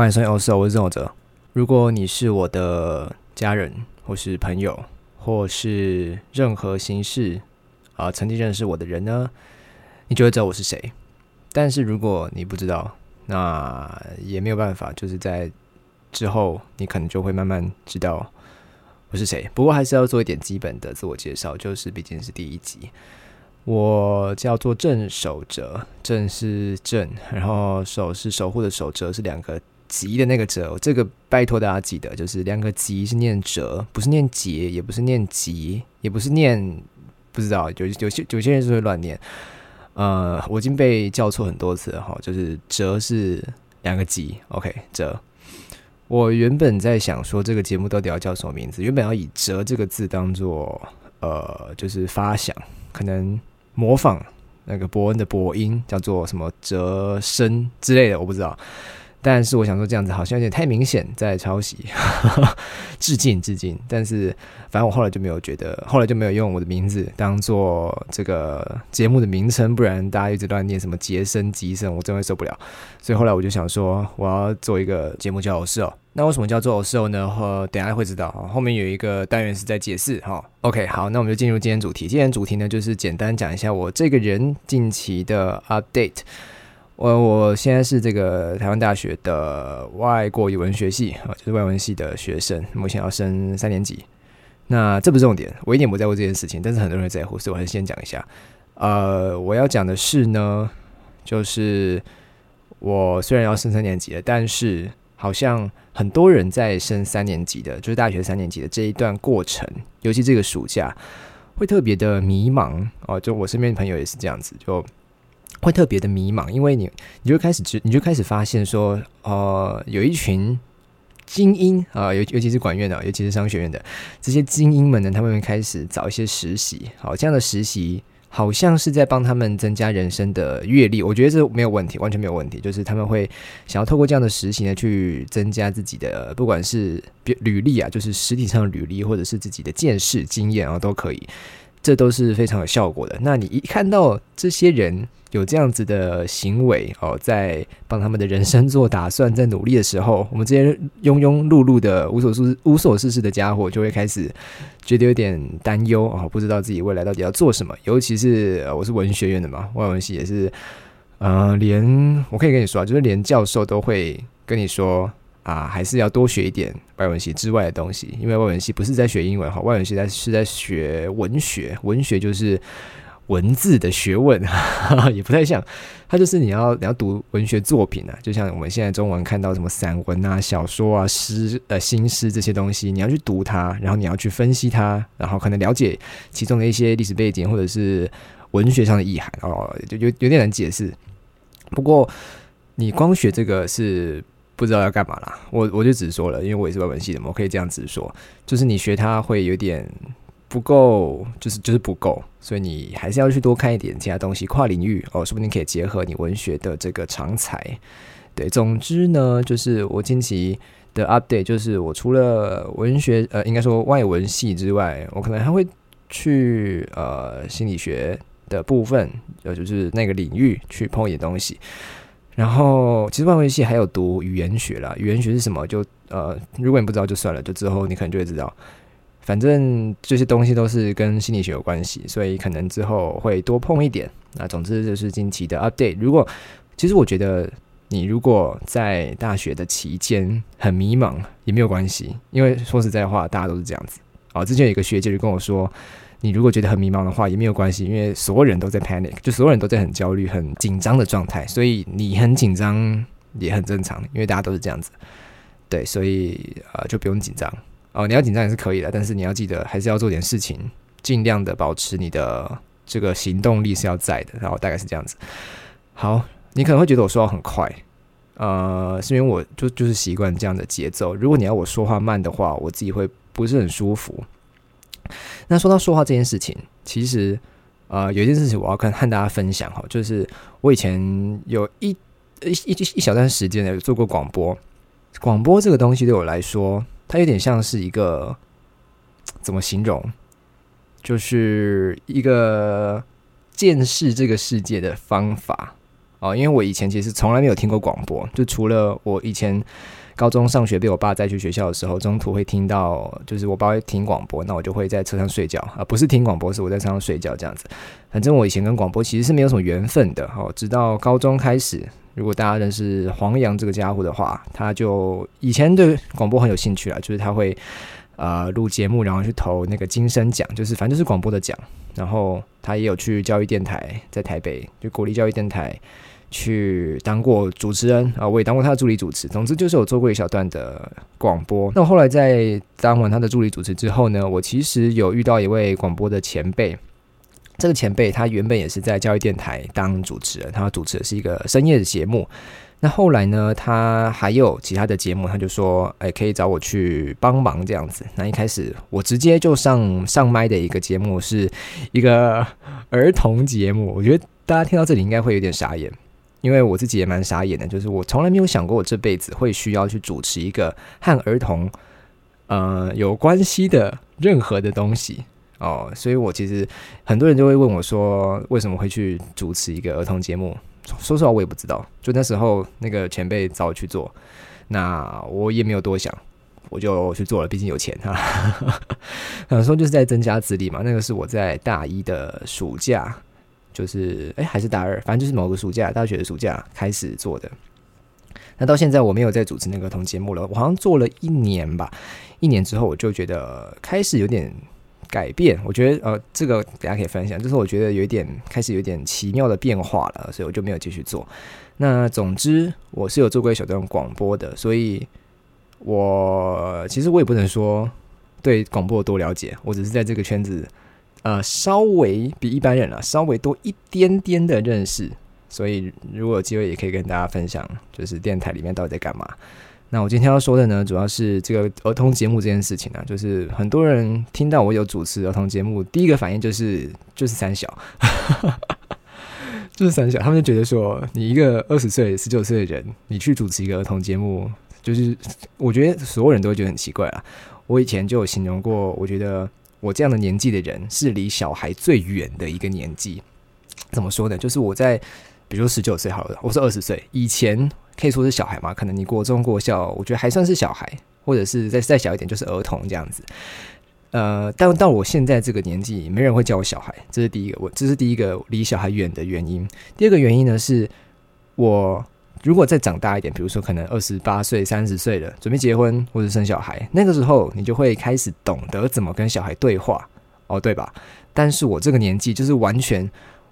欢迎收听欧斯，我是郑有哲。如果你是我的家人，或是朋友，或是任何形式啊曾经认识我的人呢，你就会知道我是谁。但是如果你不知道，那也没有办法，就是在之后你可能就会慢慢知道我是谁。不过还是要做一点基本的自我介绍，就是毕竟是第一集。我叫做镇守哲，镇是镇，然后守是守护的守，哲是两个吉的那个哲。这个拜托大家记得，就是两个吉是念哲，不是念杰，也不是念吉，也不是念不知道，有有些有些人是会乱念。呃，我已经被叫错很多次了哈，就是哲是两个吉，OK，哲。我原本在想说这个节目到底要叫什么名字，原本要以哲这个字当做呃，就是发响，可能。模仿那个伯恩的播音叫做什么折声之类的，我不知道。但是我想说这样子好像有点太明显，在抄袭，致敬致敬。但是反正我后来就没有觉得，后来就没有用我的名字当做这个节目的名称，不然大家一直乱念什么杰森吉森，我真会受不了。所以后来我就想说，我要做一个节目叫偶事哦。那为什么叫做偶事呢？和等下会知道后面有一个单元是在解释哈。OK，好，那我们就进入今天主题。今天主题呢，就是简单讲一下我这个人近期的 update。我我现在是这个台湾大学的外国语文学系啊，就是外文系的学生，目前要升三年级。那这不是重点，我一点不在乎这件事情，但是很多人在乎，所以我还是先讲一下。呃，我要讲的是呢，就是我虽然要升三年级了，但是好像很多人在升三年级的，就是大学三年级的这一段过程，尤其这个暑假会特别的迷茫哦。就我身边朋友也是这样子，就。会特别的迷茫，因为你，你就开始知，你就开始发现说，呃，有一群精英啊，尤尤其是管院的，尤其是商学院的这些精英们呢，他们会开始找一些实习，好，这样的实习好像是在帮他们增加人生的阅历，我觉得这没有问题，完全没有问题，就是他们会想要透过这样的实习呢，去增加自己的，不管是履历啊，就是实体上的履历，或者是自己的见识经验啊，都可以。这都是非常有效果的。那你一看到这些人有这样子的行为哦，在帮他们的人生做打算，在努力的时候，我们这些庸庸碌碌的无所事无所事事的家伙，就会开始觉得有点担忧啊，不知道自己未来到底要做什么。尤其是我是文学院的嘛，外文系也是，呃，连我可以跟你说啊，就是连教授都会跟你说。啊，还是要多学一点外文系之外的东西，因为外文系不是在学英文哈，外文系在是在学文学，文学就是文字的学问，也不太像，它就是你要你要读文学作品啊，就像我们现在中文看到什么散文啊、小说啊、诗呃新诗这些东西，你要去读它，然后你要去分析它，然后可能了解其中的一些历史背景或者是文学上的意涵哦，就有有点难解释。不过你光学这个是。不知道要干嘛啦，我我就直说了，因为我也是外文系的嘛，我可以这样直说，就是你学它会有点不够，就是就是不够，所以你还是要去多看一点其他东西，跨领域哦，说不定可以结合你文学的这个长才。对，总之呢，就是我近期的 update，就是我除了文学呃，应该说外文系之外，我可能还会去呃心理学的部分，呃，就是那个领域去碰一点东西。然后，其实外文系还有读语言学啦。语言学是什么？就呃，如果你不知道就算了，就之后你可能就会知道。反正这些东西都是跟心理学有关系，所以可能之后会多碰一点。那总之就是近期的 update。如果其实我觉得你如果在大学的期间很迷茫也没有关系，因为说实在话，大家都是这样子。哦，之前有一个学姐就跟我说。你如果觉得很迷茫的话，也没有关系，因为所有人都在 panic，就所有人都在很焦虑、很紧张的状态，所以你很紧张也很正常，因为大家都是这样子。对，所以呃就不用紧张哦。你要紧张也是可以的，但是你要记得还是要做点事情，尽量的保持你的这个行动力是要在的。然后大概是这样子。好，你可能会觉得我说话很快，呃，是因为我就就是习惯这样的节奏。如果你要我说话慢的话，我自己会不是很舒服。那说到说话这件事情，其实，呃，有一件事情我要跟和大家分享哈，就是我以前有一一一一小段时间呢，有做过广播。广播这个东西对我来说，它有点像是一个怎么形容，就是一个见识这个世界的方法哦，因为我以前其实从来没有听过广播，就除了我以前高中上学被我爸载去学校的时候，中途会听到，就是我爸会听广播，那我就会在车上睡觉啊，不是听广播，是我在车上睡觉这样子。反正我以前跟广播其实是没有什么缘分的，哦，直到高中开始，如果大家认识黄洋这个家伙的话，他就以前对广播很有兴趣啊，就是他会。呃，录节目，然后去投那个金声奖，就是反正就是广播的奖。然后他也有去教育电台，在台北就国立教育电台去当过主持人啊，我也当过他的助理主持。总之就是有做过一小段的广播。那我后来在当完他的助理主持之后呢，我其实有遇到一位广播的前辈。这个前辈他原本也是在教育电台当主持人，他主持的是一个深夜的节目。那后来呢？他还有其他的节目，他就说：“哎，可以找我去帮忙这样子。”那一开始我直接就上上麦的一个节目，是一个儿童节目。我觉得大家听到这里应该会有点傻眼，因为我自己也蛮傻眼的。就是我从来没有想过，我这辈子会需要去主持一个和儿童呃有关系的任何的东西哦。所以我其实很多人就会问我说：“为什么会去主持一个儿童节目？”说实话，我也不知道。就那时候，那个前辈找我去做，那我也没有多想，我就去做了。毕竟有钱哈。想说就是在增加资历嘛。那个是我在大一的暑假，就是哎还是大二，反正就是某个暑假，大学的暑假开始做的。那到现在我没有再主持那个同节目了，我好像做了一年吧。一年之后，我就觉得开始有点。改变，我觉得呃，这个大家可以分享，就是我觉得有一点开始有点奇妙的变化了，所以我就没有继续做。那总之，我是有做过一小段广播的，所以我其实我也不能说对广播多了解，我只是在这个圈子呃稍微比一般人啊稍微多一点点的认识，所以如果有机会也可以跟大家分享，就是电台里面到底在干嘛。那我今天要说的呢，主要是这个儿童节目这件事情啊，就是很多人听到我有主持儿童节目，第一个反应就是就是三小，就是三小，他们就觉得说，你一个二十岁、十九岁的人，你去主持一个儿童节目，就是我觉得所有人都会觉得很奇怪啊。我以前就有形容过，我觉得我这样的年纪的人是离小孩最远的一个年纪。怎么说呢？就是我在，比如说十九岁好了，我是二十岁以前。可以说是小孩嘛？可能你国中、国校，我觉得还算是小孩，或者是再再小一点就是儿童这样子。呃，但到我现在这个年纪，没人会叫我小孩，这是第一个。我这是第一个离小孩远的原因。第二个原因呢，是我如果再长大一点，比如说可能二十八岁、三十岁了，准备结婚或者生小孩，那个时候你就会开始懂得怎么跟小孩对话，哦，对吧？但是我这个年纪就是完全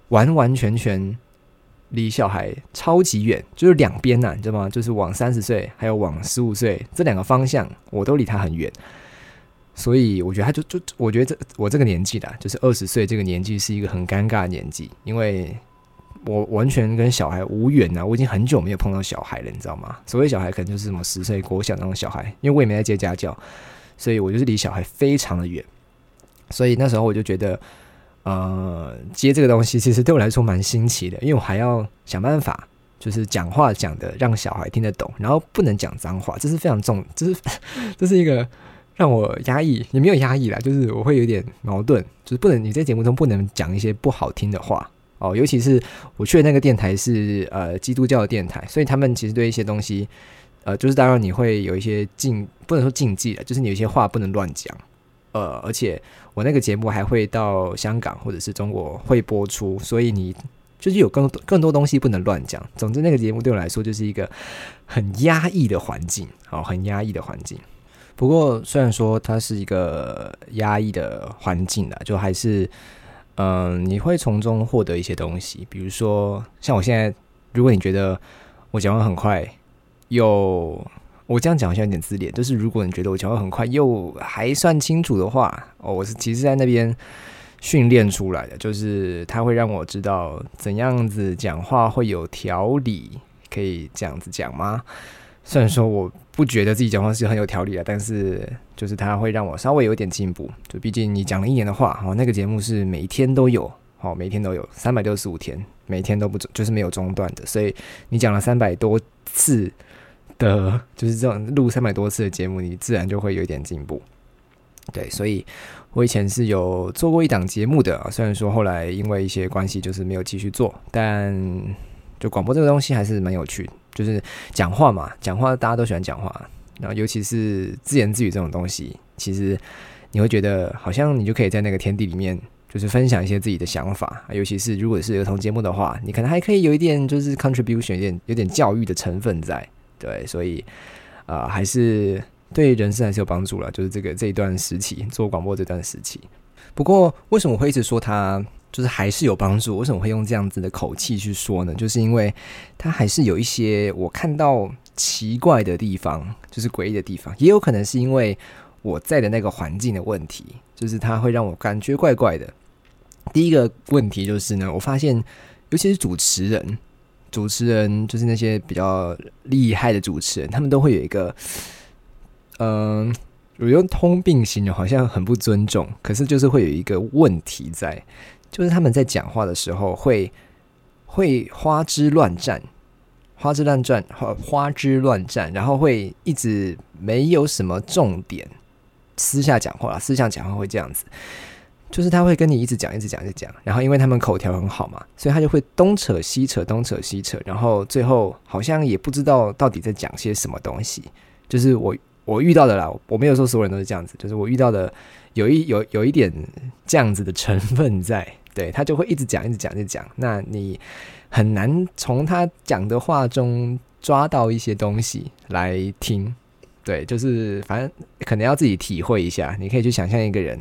完完全全。离小孩超级远，就是两边呐，你知道吗？就是往三十岁，还有往十五岁这两个方向，我都离他很远。所以我觉得他就就，我觉得这我这个年纪的，就是二十岁这个年纪是一个很尴尬的年纪，因为我完全跟小孩无缘呐。我已经很久没有碰到小孩了，你知道吗？所谓小孩，可能就是什么十岁国小那种小孩，因为我也没在接家教，所以我就是离小孩非常的远。所以那时候我就觉得。呃，接这个东西其实对我来说蛮新奇的，因为我还要想办法，就是讲话讲的让小孩听得懂，然后不能讲脏话，这是非常重，这是这是一个让我压抑，也没有压抑啦，就是我会有点矛盾，就是不能你在节目中不能讲一些不好听的话哦，尤其是我去的那个电台是呃基督教的电台，所以他们其实对一些东西，呃，就是当然你会有一些禁，不能说禁忌了，就是你有些话不能乱讲。呃，而且我那个节目还会到香港或者是中国会播出，所以你就是有更多更多东西不能乱讲。总之，那个节目对我来说就是一个很压抑的环境，哦，很压抑的环境。不过，虽然说它是一个压抑的环境了，就还是嗯，你会从中获得一些东西。比如说，像我现在，如果你觉得我讲话很快，又我这样讲好像有点自恋，就是如果你觉得我讲话很快又还算清楚的话，哦，我是其实在那边训练出来的，就是他会让我知道怎样子讲话会有条理，可以这样子讲吗？虽然说我不觉得自己讲话是很有条理的，但是就是它会让我稍微有点进步。就毕竟你讲了一年的话，哦，那个节目是每天都有，哦，每天都有三百六十五天，每天都不就是没有中断的，所以你讲了三百多次。的，就是这种录三百多次的节目，你自然就会有一点进步。对，所以我以前是有做过一档节目的，虽然说后来因为一些关系，就是没有继续做，但就广播这个东西还是蛮有趣的，就是讲话嘛，讲话大家都喜欢讲话，然后尤其是自言自语这种东西，其实你会觉得好像你就可以在那个天地里面，就是分享一些自己的想法，尤其是如果是儿童节目的话，你可能还可以有一点就是 contribution，有点有点教育的成分在，对，所以啊，还是对人生还是有帮助了，就是这个这一段时期做广播这段时期。不过为什么会一直说他？就是还是有帮助。为什么会用这样子的口气去说呢？就是因为它还是有一些我看到奇怪的地方，就是诡异的地方。也有可能是因为我在的那个环境的问题，就是它会让我感觉怪怪的。第一个问题就是呢，我发现尤其是主持人，主持人就是那些比较厉害的主持人，他们都会有一个，嗯，我用通病形容好像很不尊重，可是就是会有一个问题在。就是他们在讲话的时候会会花枝乱颤，花枝乱颤，花花枝乱颤，然后会一直没有什么重点。私下讲话，私下讲话会这样子，就是他会跟你一直讲，一直讲，一直讲。然后因为他们口条很好嘛，所以他就会东扯西扯，东扯西扯，然后最后好像也不知道到底在讲些什么东西。就是我我遇到的啦，我没有说所有人都是这样子，就是我遇到的有一有有一点这样子的成分在。对他就会一直讲，一直讲，一直讲。那你很难从他讲的话中抓到一些东西来听。对，就是反正可能要自己体会一下。你可以去想象一个人，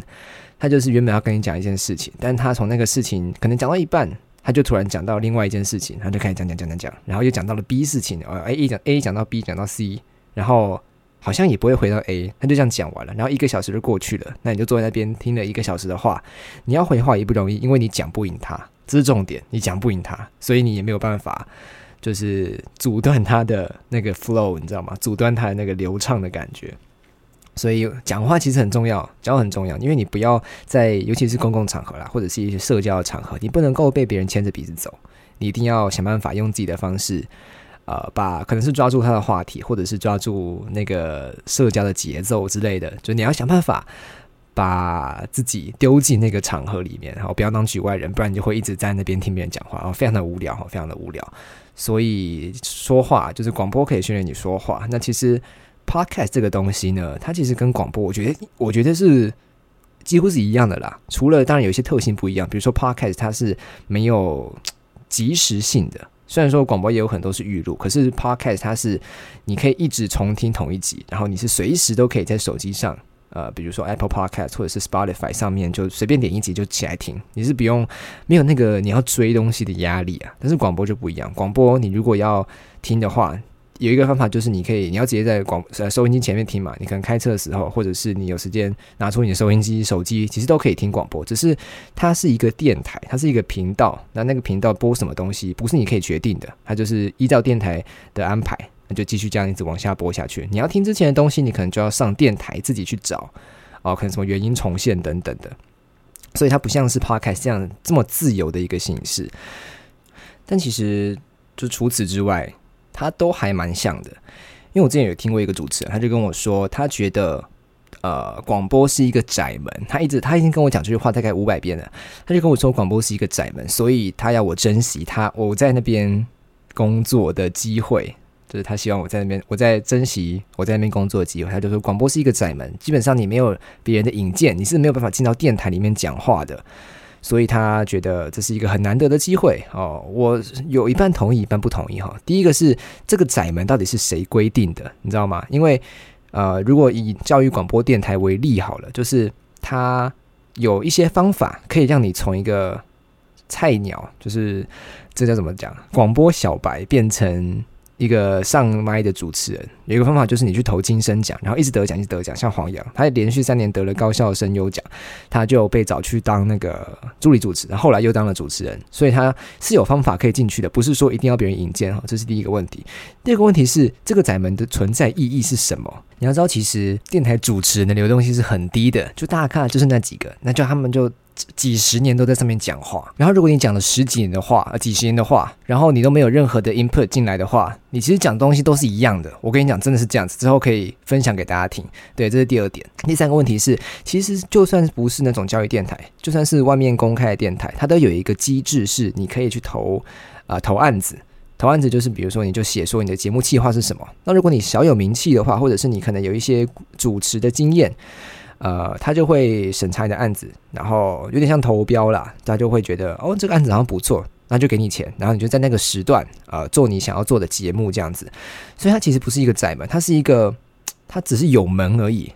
他就是原本要跟你讲一件事情，但他从那个事情可能讲到一半，他就突然讲到另外一件事情，他就开始讲讲讲讲讲，然后又讲到了 B 事情。哦，哎，一讲 A 讲到 B，讲到 C，然后。好像也不会回到 A，他就这样讲完了，然后一个小时就过去了。那你就坐在那边听了一个小时的话，你要回话也不容易，因为你讲不赢他，这是重点，你讲不赢他，所以你也没有办法，就是阻断他的那个 flow，你知道吗？阻断他的那个流畅的感觉。所以讲话其实很重要，讲话很重要，因为你不要在，尤其是公共场合啦，或者是一些社交场合，你不能够被别人牵着鼻子走，你一定要想办法用自己的方式。呃，把可能是抓住他的话题，或者是抓住那个社交的节奏之类的，就你要想办法把自己丢进那个场合里面，然后不要当局外人，不然你就会一直在那边听别人讲话，然后非常的无聊，非常的无聊。所以说话就是广播可以训练你说话。那其实 podcast 这个东西呢，它其实跟广播，我觉得我觉得是几乎是一样的啦。除了当然有些特性不一样，比如说 podcast 它是没有即时性的。虽然说广播也有很多是预录，可是 podcast 它是你可以一直重听同一集，然后你是随时都可以在手机上，呃，比如说 Apple Podcast 或者是 Spotify 上面就随便点一集就起来听，你是不用没有那个你要追东西的压力啊。但是广播就不一样，广播你如果要听的话。有一个方法就是，你可以你要直接在广呃收音机前面听嘛。你可能开车的时候，或者是你有时间拿出你的收音机、手机，其实都可以听广播。只是它是一个电台，它是一个频道。那那个频道播什么东西，不是你可以决定的，它就是依照电台的安排，那就继续这样一直往下播下去。你要听之前的东西，你可能就要上电台自己去找哦，可能什么原因重现等等的。所以它不像是 Podcast 这样这么自由的一个形式。但其实就除此之外。他都还蛮像的，因为我之前有听过一个主持人，他就跟我说，他觉得呃广播是一个窄门，他一直他已经跟我讲这句话大概五百遍了，他就跟我说广播是一个窄门，所以他要我珍惜他我在那边工作的机会，就是他希望我在那边我在珍惜我在那边工作的机会，他就说广播是一个窄门，基本上你没有别人的引荐，你是没有办法进到电台里面讲话的。所以他觉得这是一个很难得的机会哦。我有一半同意，一半不同意哈。第一个是这个窄门到底是谁规定的，你知道吗？因为呃，如果以教育广播电台为例好了，就是它有一些方法可以让你从一个菜鸟，就是这叫怎么讲，广播小白变成。一个上麦的主持人有一个方法，就是你去投金声奖，然后一直得奖，一直得奖。像黄洋，他连续三年得了高校声优奖，他就被找去当那个助理主持，然后后来又当了主持人。所以他是有方法可以进去的，不是说一定要别人引荐哈。这是第一个问题。第二个问题是，这个窄门的存在意义是什么？你要知道，其实电台主持人的流动性是很低的，就大家看就是那几个，那就他们就。几十年都在上面讲话，然后如果你讲了十几年的话，呃，几十年的话，然后你都没有任何的 input 进来的话，你其实讲东西都是一样的。我跟你讲，真的是这样子，之后可以分享给大家听。对，这是第二点。第三个问题是，其实就算不是那种教育电台，就算是外面公开的电台，它都有一个机制，是你可以去投啊投案子。投案子就是比如说你就写说你的节目计划是什么。那如果你小有名气的话，或者是你可能有一些主持的经验，呃，他就会审查你的案子，然后有点像投标啦，他就会觉得哦这个案子好像不错，那就给你钱，然后你就在那个时段呃做你想要做的节目这样子。所以它其实不是一个窄门，它是一个，它只是有门而已。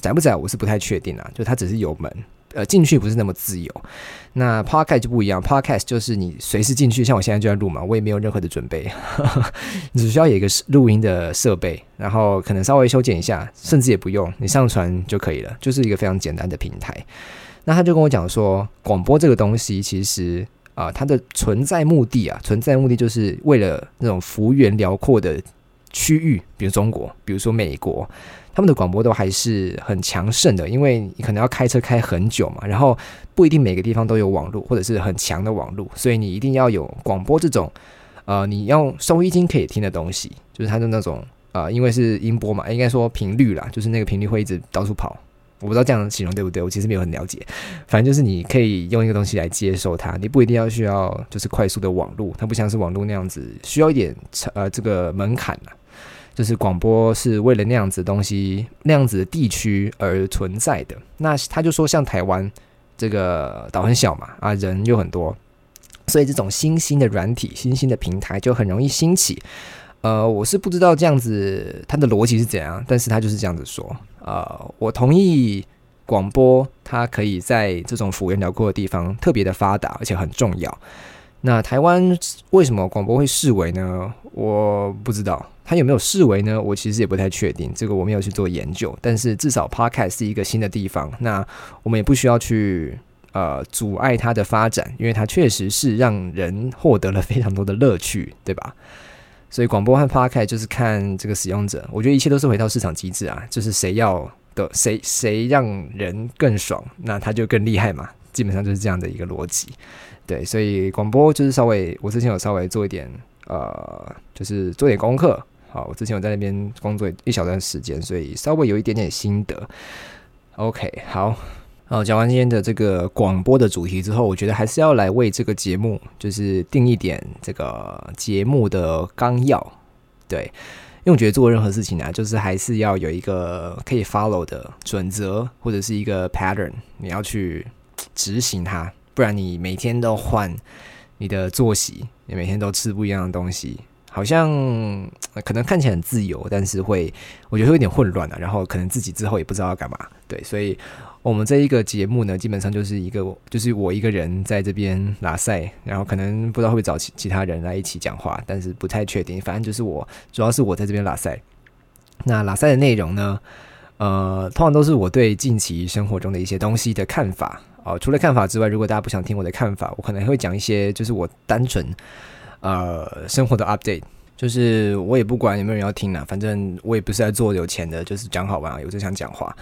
窄不窄我是不太确定啊，就它只是有门。呃，进去不是那么自由。那 podcast 就不一样，podcast 就是你随时进去，像我现在就在录嘛，我也没有任何的准备，你只需要有一个录音的设备，然后可能稍微修剪一下，甚至也不用，你上传就可以了，就是一个非常简单的平台。那他就跟我讲说，广播这个东西其实啊，它的存在目的啊，存在目的就是为了那种幅员辽阔的区域，比如中国，比如说美国。他们的广播都还是很强盛的，因为你可能要开车开很久嘛，然后不一定每个地方都有网络或者是很强的网络，所以你一定要有广播这种，呃，你用收音机可以听的东西，就是它的那种，呃，因为是音波嘛，应该说频率啦，就是那个频率会一直到处跑，我不知道这样形容对不对，我其实没有很了解，反正就是你可以用一个东西来接收它，你不一定要需要就是快速的网络，它不像是网络那样子需要一点呃这个门槛啊。就是广播是为了那样子东西、那样子的地区而存在的。那他就说，像台湾这个岛很小嘛，啊人又很多，所以这种新兴的软体、新兴的平台就很容易兴起。呃，我是不知道这样子它的逻辑是怎样，但是他就是这样子说。呃，我同意广播它可以在这种幅员辽阔的地方特别的发达，而且很重要。那台湾为什么广播会视为呢？我不知道。它有没有视为呢？我其实也不太确定，这个我没有去做研究。但是至少 Podcast 是一个新的地方，那我们也不需要去呃阻碍它的发展，因为它确实是让人获得了非常多的乐趣，对吧？所以广播和 Podcast 就是看这个使用者，我觉得一切都是回到市场机制啊，就是谁要的谁谁让人更爽，那他就更厉害嘛。基本上就是这样的一个逻辑。对，所以广播就是稍微我之前有稍微做一点呃，就是做点功课。好，我之前有在那边工作一小段时间，所以稍微有一点点心得。OK，好，好，讲完今天的这个广播的主题之后，我觉得还是要来为这个节目就是定一点这个节目的纲要。对，因为我觉得做任何事情啊，就是还是要有一个可以 follow 的准则或者是一个 pattern，你要去执行它，不然你每天都换你的作息，你每天都吃不一样的东西。好像可能看起来很自由，但是会我觉得会有点混乱啊。然后可能自己之后也不知道要干嘛。对，所以我们这一个节目呢，基本上就是一个就是我一个人在这边拉赛，然后可能不知道会不会找其其他人来一起讲话，但是不太确定。反正就是我主要是我在这边拉赛。那拉赛的内容呢，呃，通常都是我对近期生活中的一些东西的看法哦。除了看法之外，如果大家不想听我的看法，我可能会讲一些就是我单纯。呃，生活的 update 就是我也不管有没有人要听啊，反正我也不是在做有钱的，就是讲好玩啊，有就想讲话。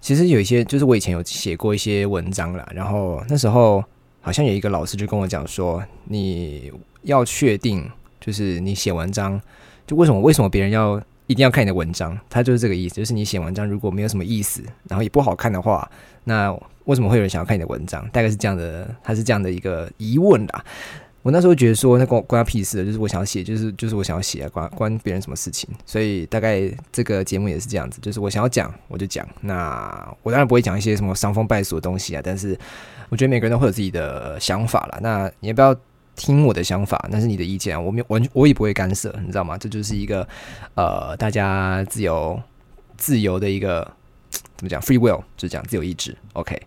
其实有一些，就是我以前有写过一些文章啦，然后那时候好像有一个老师就跟我讲说，你要确定，就是你写文章，就为什么为什么别人要一定要看你的文章？他就是这个意思，就是你写文章如果没有什么意思，然后也不好看的话，那为什么会有人想要看你的文章？大概是这样的，他是这样的一个疑问啦。我那时候觉得说，那关关他屁事，就是我想要写，就是就是我想要写，关关别人什么事情。所以大概这个节目也是这样子，就是我想要讲我就讲。那我当然不会讲一些什么伤风败俗的东西啊，但是我觉得每个人都会有自己的想法啦。那你也不要听我的想法？那是你的意见啊，我没完全我也不会干涉，你知道吗？这就是一个呃，大家自由自由的一个怎么讲？free will 就是讲自由意志。OK。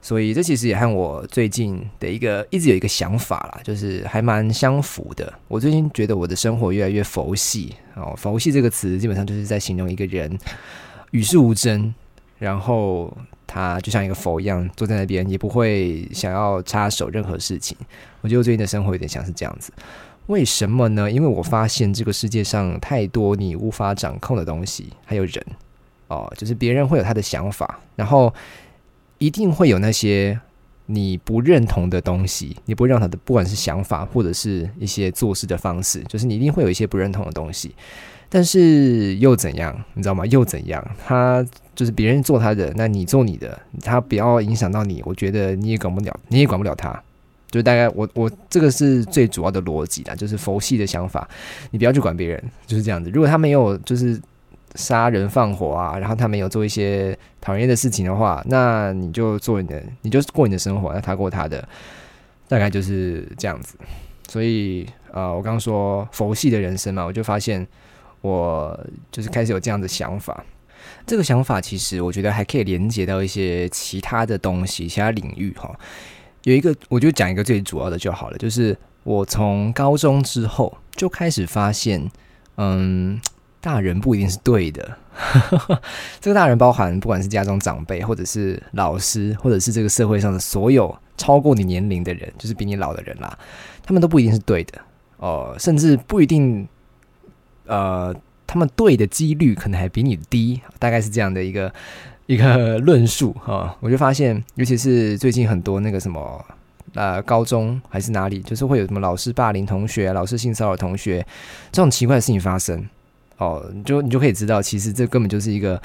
所以这其实也和我最近的一个一直有一个想法啦，就是还蛮相符的。我最近觉得我的生活越来越佛系哦，佛系这个词基本上就是在形容一个人与世无争，然后他就像一个佛一样坐在那边，也不会想要插手任何事情。我觉得我最近的生活有点像是这样子。为什么呢？因为我发现这个世界上太多你无法掌控的东西，还有人哦，就是别人会有他的想法，然后。一定会有那些你不认同的东西，你不认同的，不管是想法或者是一些做事的方式，就是你一定会有一些不认同的东西。但是又怎样？你知道吗？又怎样？他就是别人做他的，那你做你的，他不要影响到你。我觉得你也管不了，你也管不了他。就大概我我这个是最主要的逻辑啦，就是佛系的想法，你不要去管别人，就是这样子。如果他没有就是杀人放火啊，然后他没有做一些讨厌的事情的话，那你就做你的，你就过你的生活，那他过他的，大概就是这样子。所以呃，我刚刚说佛系的人生嘛，我就发现我就是开始有这样的想法。这个想法其实我觉得还可以连接到一些其他的东西、其他领域哈。有一个，我就讲一个最主要的就好了，就是我从高中之后就开始发现，嗯，大人不一定是对的。这个大人包含不管是家中长辈，或者是老师，或者是这个社会上的所有超过你年龄的人，就是比你老的人啦，他们都不一定是对的哦，甚至不一定，呃，他们对的几率可能还比你低，大概是这样的一个。一个论述哈，我就发现，尤其是最近很多那个什么，呃，高中还是哪里，就是会有什么老师霸凌同学、老师性骚扰同学这种奇怪的事情发生哦，你就你就可以知道，其实这根本就是一个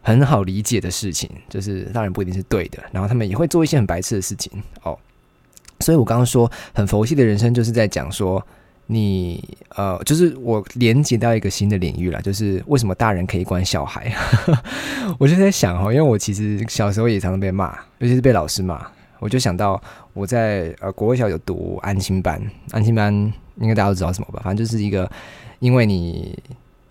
很好理解的事情，就是大人不一定是对的，然后他们也会做一些很白痴的事情哦，所以我刚刚说很佛系的人生，就是在讲说。你呃，就是我连接到一个新的领域了，就是为什么大人可以管小孩？我就在想哈，因为我其实小时候也常常被骂，尤其是被老师骂。我就想到我在呃国小有读安心班，安心班应该大家都知道什么吧？反正就是一个，因为你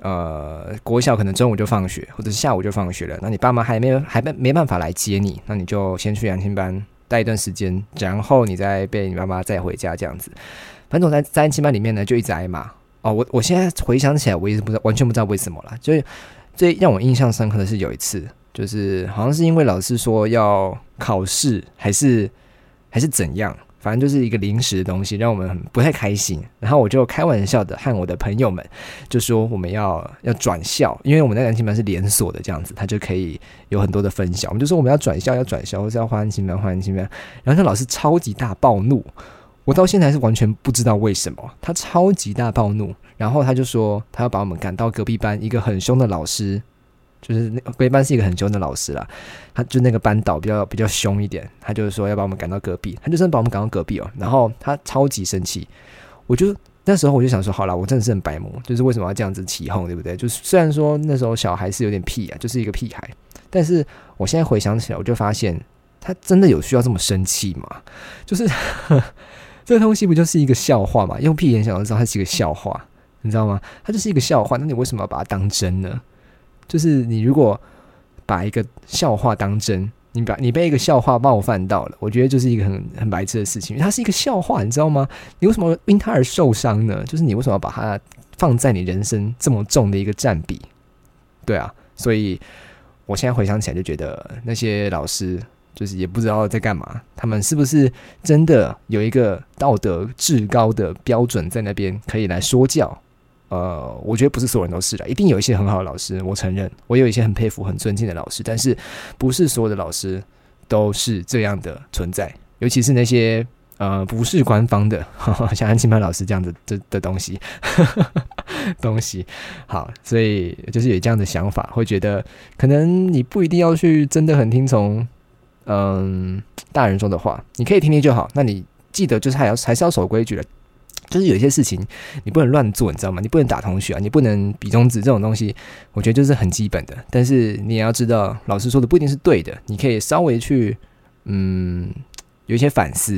呃国小可能中午就放学，或者是下午就放学了，那你爸妈还没有还没没办法来接你，那你就先去安亲班待一段时间，然后你再被你妈妈载回家这样子。反正在在安亲班里面呢，就一直挨骂哦。我我现在回想起来，我也是不知道，完全不知道为什么了。就是最让我印象深刻的是有一次，就是好像是因为老师说要考试，还是还是怎样，反正就是一个临时的东西，让我们很不太开心。然后我就开玩笑的和我的朋友们就说我们要要转校，因为我们那安亲班是连锁的这样子，他就可以有很多的分校。我们就说我们要转校，要转校，或是要换安亲班，换安亲班。然后那老师超级大暴怒。我到现在是完全不知道为什么他超级大暴怒，然后他就说他要把我们赶到隔壁班一个很凶的老师，就是那隔壁班是一个很凶的老师啦，他就那个班导比较比较凶一点，他就是说要把我们赶到隔壁，他就真的把我们赶到隔壁哦，然后他超级生气，我就那时候我就想说，好了，我真的是很白目，就是为什么要这样子起哄，对不对？就是虽然说那时候小孩是有点屁啊，就是一个屁孩，但是我现在回想起来，我就发现他真的有需要这么生气吗？就是。这个东西不就是一个笑话嘛？用屁眼想就知道它是一个笑话，你知道吗？它就是一个笑话，那你为什么要把它当真呢？就是你如果把一个笑话当真，你把你被一个笑话冒犯到了，我觉得就是一个很很白痴的事情。它是一个笑话，你知道吗？你为什么因它而受伤呢？就是你为什么要把它放在你人生这么重的一个占比？对啊，所以我现在回想起来就觉得那些老师。就是也不知道在干嘛，他们是不是真的有一个道德至高的标准在那边可以来说教？呃，我觉得不是所有人都是的，一定有一些很好的老师，我承认，我有一些很佩服、很尊敬的老师，但是不是所有的老师都是这样的存在，尤其是那些呃不是官方的，像安庆潘老师这样的的的东西 东西。好，所以就是有这样的想法，会觉得可能你不一定要去真的很听从。嗯，大人说的话你可以听听就好。那你记得就是还要还是要守规矩的，就是有些事情你不能乱做，你知道吗？你不能打同学啊，你不能比中指这种东西，我觉得就是很基本的。但是你也要知道，老师说的不一定是对的，你可以稍微去嗯有一些反思，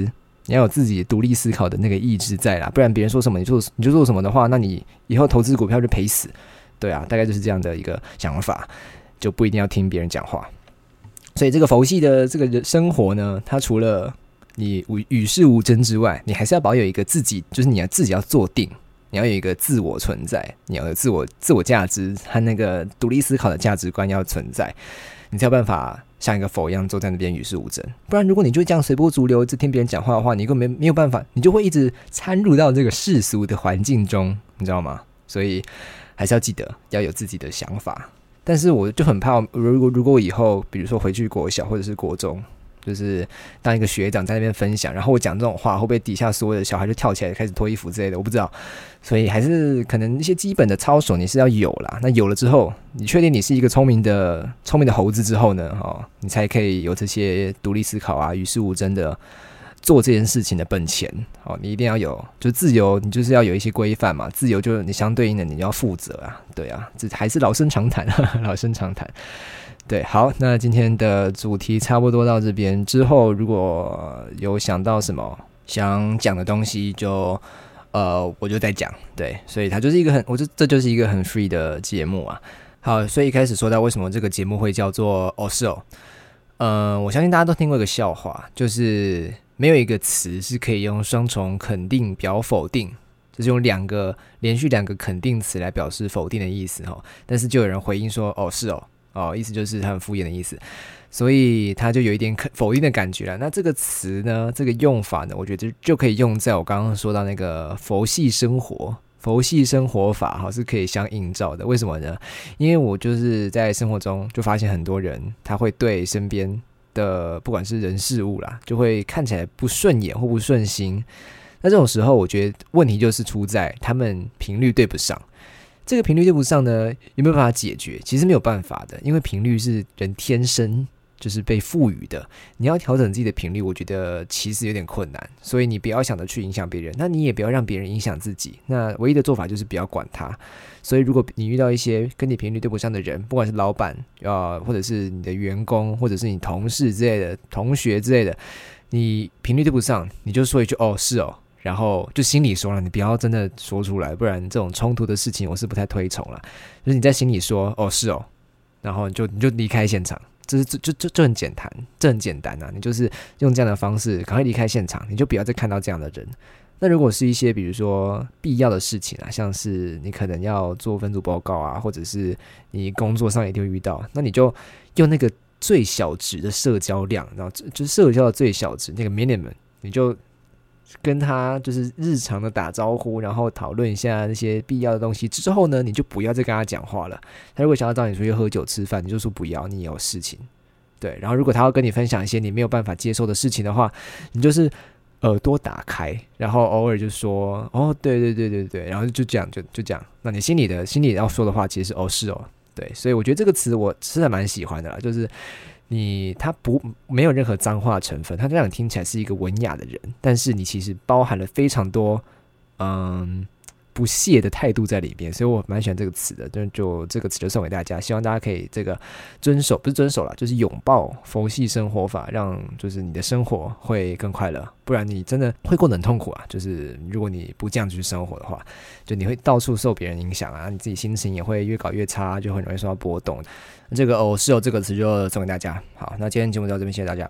你要有自己独立思考的那个意志在啦。不然别人说什么你做你就做什么的话，那你以后投资股票就赔死。对啊，大概就是这样的一个想法，就不一定要听别人讲话。所以这个佛系的这个生活呢，它除了你与与世无争之外，你还是要保有一个自己，就是你要自己要做定，你要有一个自我存在，你要有自我自我价值和那个独立思考的价值观要存在，你才有办法像一个佛一样坐在那边与世无争。不然，如果你就这样随波逐流，只听别人讲话的话，你根本没没有办法，你就会一直参入到这个世俗的环境中，你知道吗？所以还是要记得要有自己的想法。但是我就很怕，如果如果以后，比如说回去国小或者是国中，就是当一个学长在那边分享，然后我讲这种话，会不会底下所有的小孩就跳起来开始脱衣服之类的？我不知道，所以还是可能一些基本的操守你是要有啦。那有了之后，你确定你是一个聪明的聪明的猴子之后呢？哈，你才可以有这些独立思考啊、与世无争的做这件事情的本钱。哦，你一定要有，就自由，你就是要有一些规范嘛。自由就是你相对应的你要负责啊，对啊，这还是老生常谈，老生常谈。对，好，那今天的主题差不多到这边之后，如果有想到什么想讲的东西，就呃我就再讲。对，所以它就是一个很，我就这就是一个很 free 的节目啊。好，所以一开始说到为什么这个节目会叫做哦是哦，呃，我相信大家都听过一个笑话，就是没有一个词是可以用双重肯定表否定，就是用两个连续两个肯定词来表示否定的意思哈。但是就有人回应说哦是哦。哦，意思就是他很敷衍的意思，所以他就有一点可否定的感觉了。那这个词呢，这个用法呢，我觉得就可以用在我刚刚说到那个佛系生活、佛系生活法哈，是可以相映照的。为什么呢？因为我就是在生活中就发现很多人他会对身边的不管是人事物啦，就会看起来不顺眼或不顺心。那这种时候，我觉得问题就是出在他们频率对不上。这个频率对不上呢，有没有办法解决？其实没有办法的，因为频率是人天生就是被赋予的。你要调整自己的频率，我觉得其实有点困难。所以你不要想着去影响别人，那你也不要让别人影响自己。那唯一的做法就是不要管他。所以如果你遇到一些跟你频率对不上的人，不管是老板啊，或者是你的员工，或者是你同事之类的、同学之类的，你频率对不上，你就说一句：“哦，是哦。”然后就心里说了，你不要真的说出来，不然这种冲突的事情我是不太推崇了。就是你在心里说，哦是哦，然后就你就离开现场，这是这就就就很简单，这很简单啊。你就是用这样的方式赶快离开现场，你就不要再看到这样的人。那如果是一些比如说必要的事情啊，像是你可能要做分组报告啊，或者是你工作上一定会遇到，那你就用那个最小值的社交量，然后就就社交的最小值那个 minimum，你就。跟他就是日常的打招呼，然后讨论一下那些必要的东西之后呢，你就不要再跟他讲话了。他如果想要找你出去喝酒吃饭，你就说不要，你有事情。对，然后如果他要跟你分享一些你没有办法接受的事情的话，你就是耳朵打开，然后偶尔就说哦，对对对对对，然后就这样就就这样。那你心里的心里要说的话，其实是哦是哦，对，所以我觉得这个词我是还蛮喜欢的啦，就是。你他不没有任何脏话成分，他让你听起来是一个文雅的人，但是你其实包含了非常多，嗯。不屑的态度在里边，所以我蛮喜欢这个词的。就就这个词就送给大家，希望大家可以这个遵守，不是遵守了，就是拥抱佛系生活法，让就是你的生活会更快乐。不然你真的会过得很痛苦啊！就是如果你不这样去生活的话，就你会到处受别人影响啊，你自己心情也会越搞越差，就很容易受到波动。这个哦是有这个词就送给大家。好，那今天节目到这边，谢谢大家。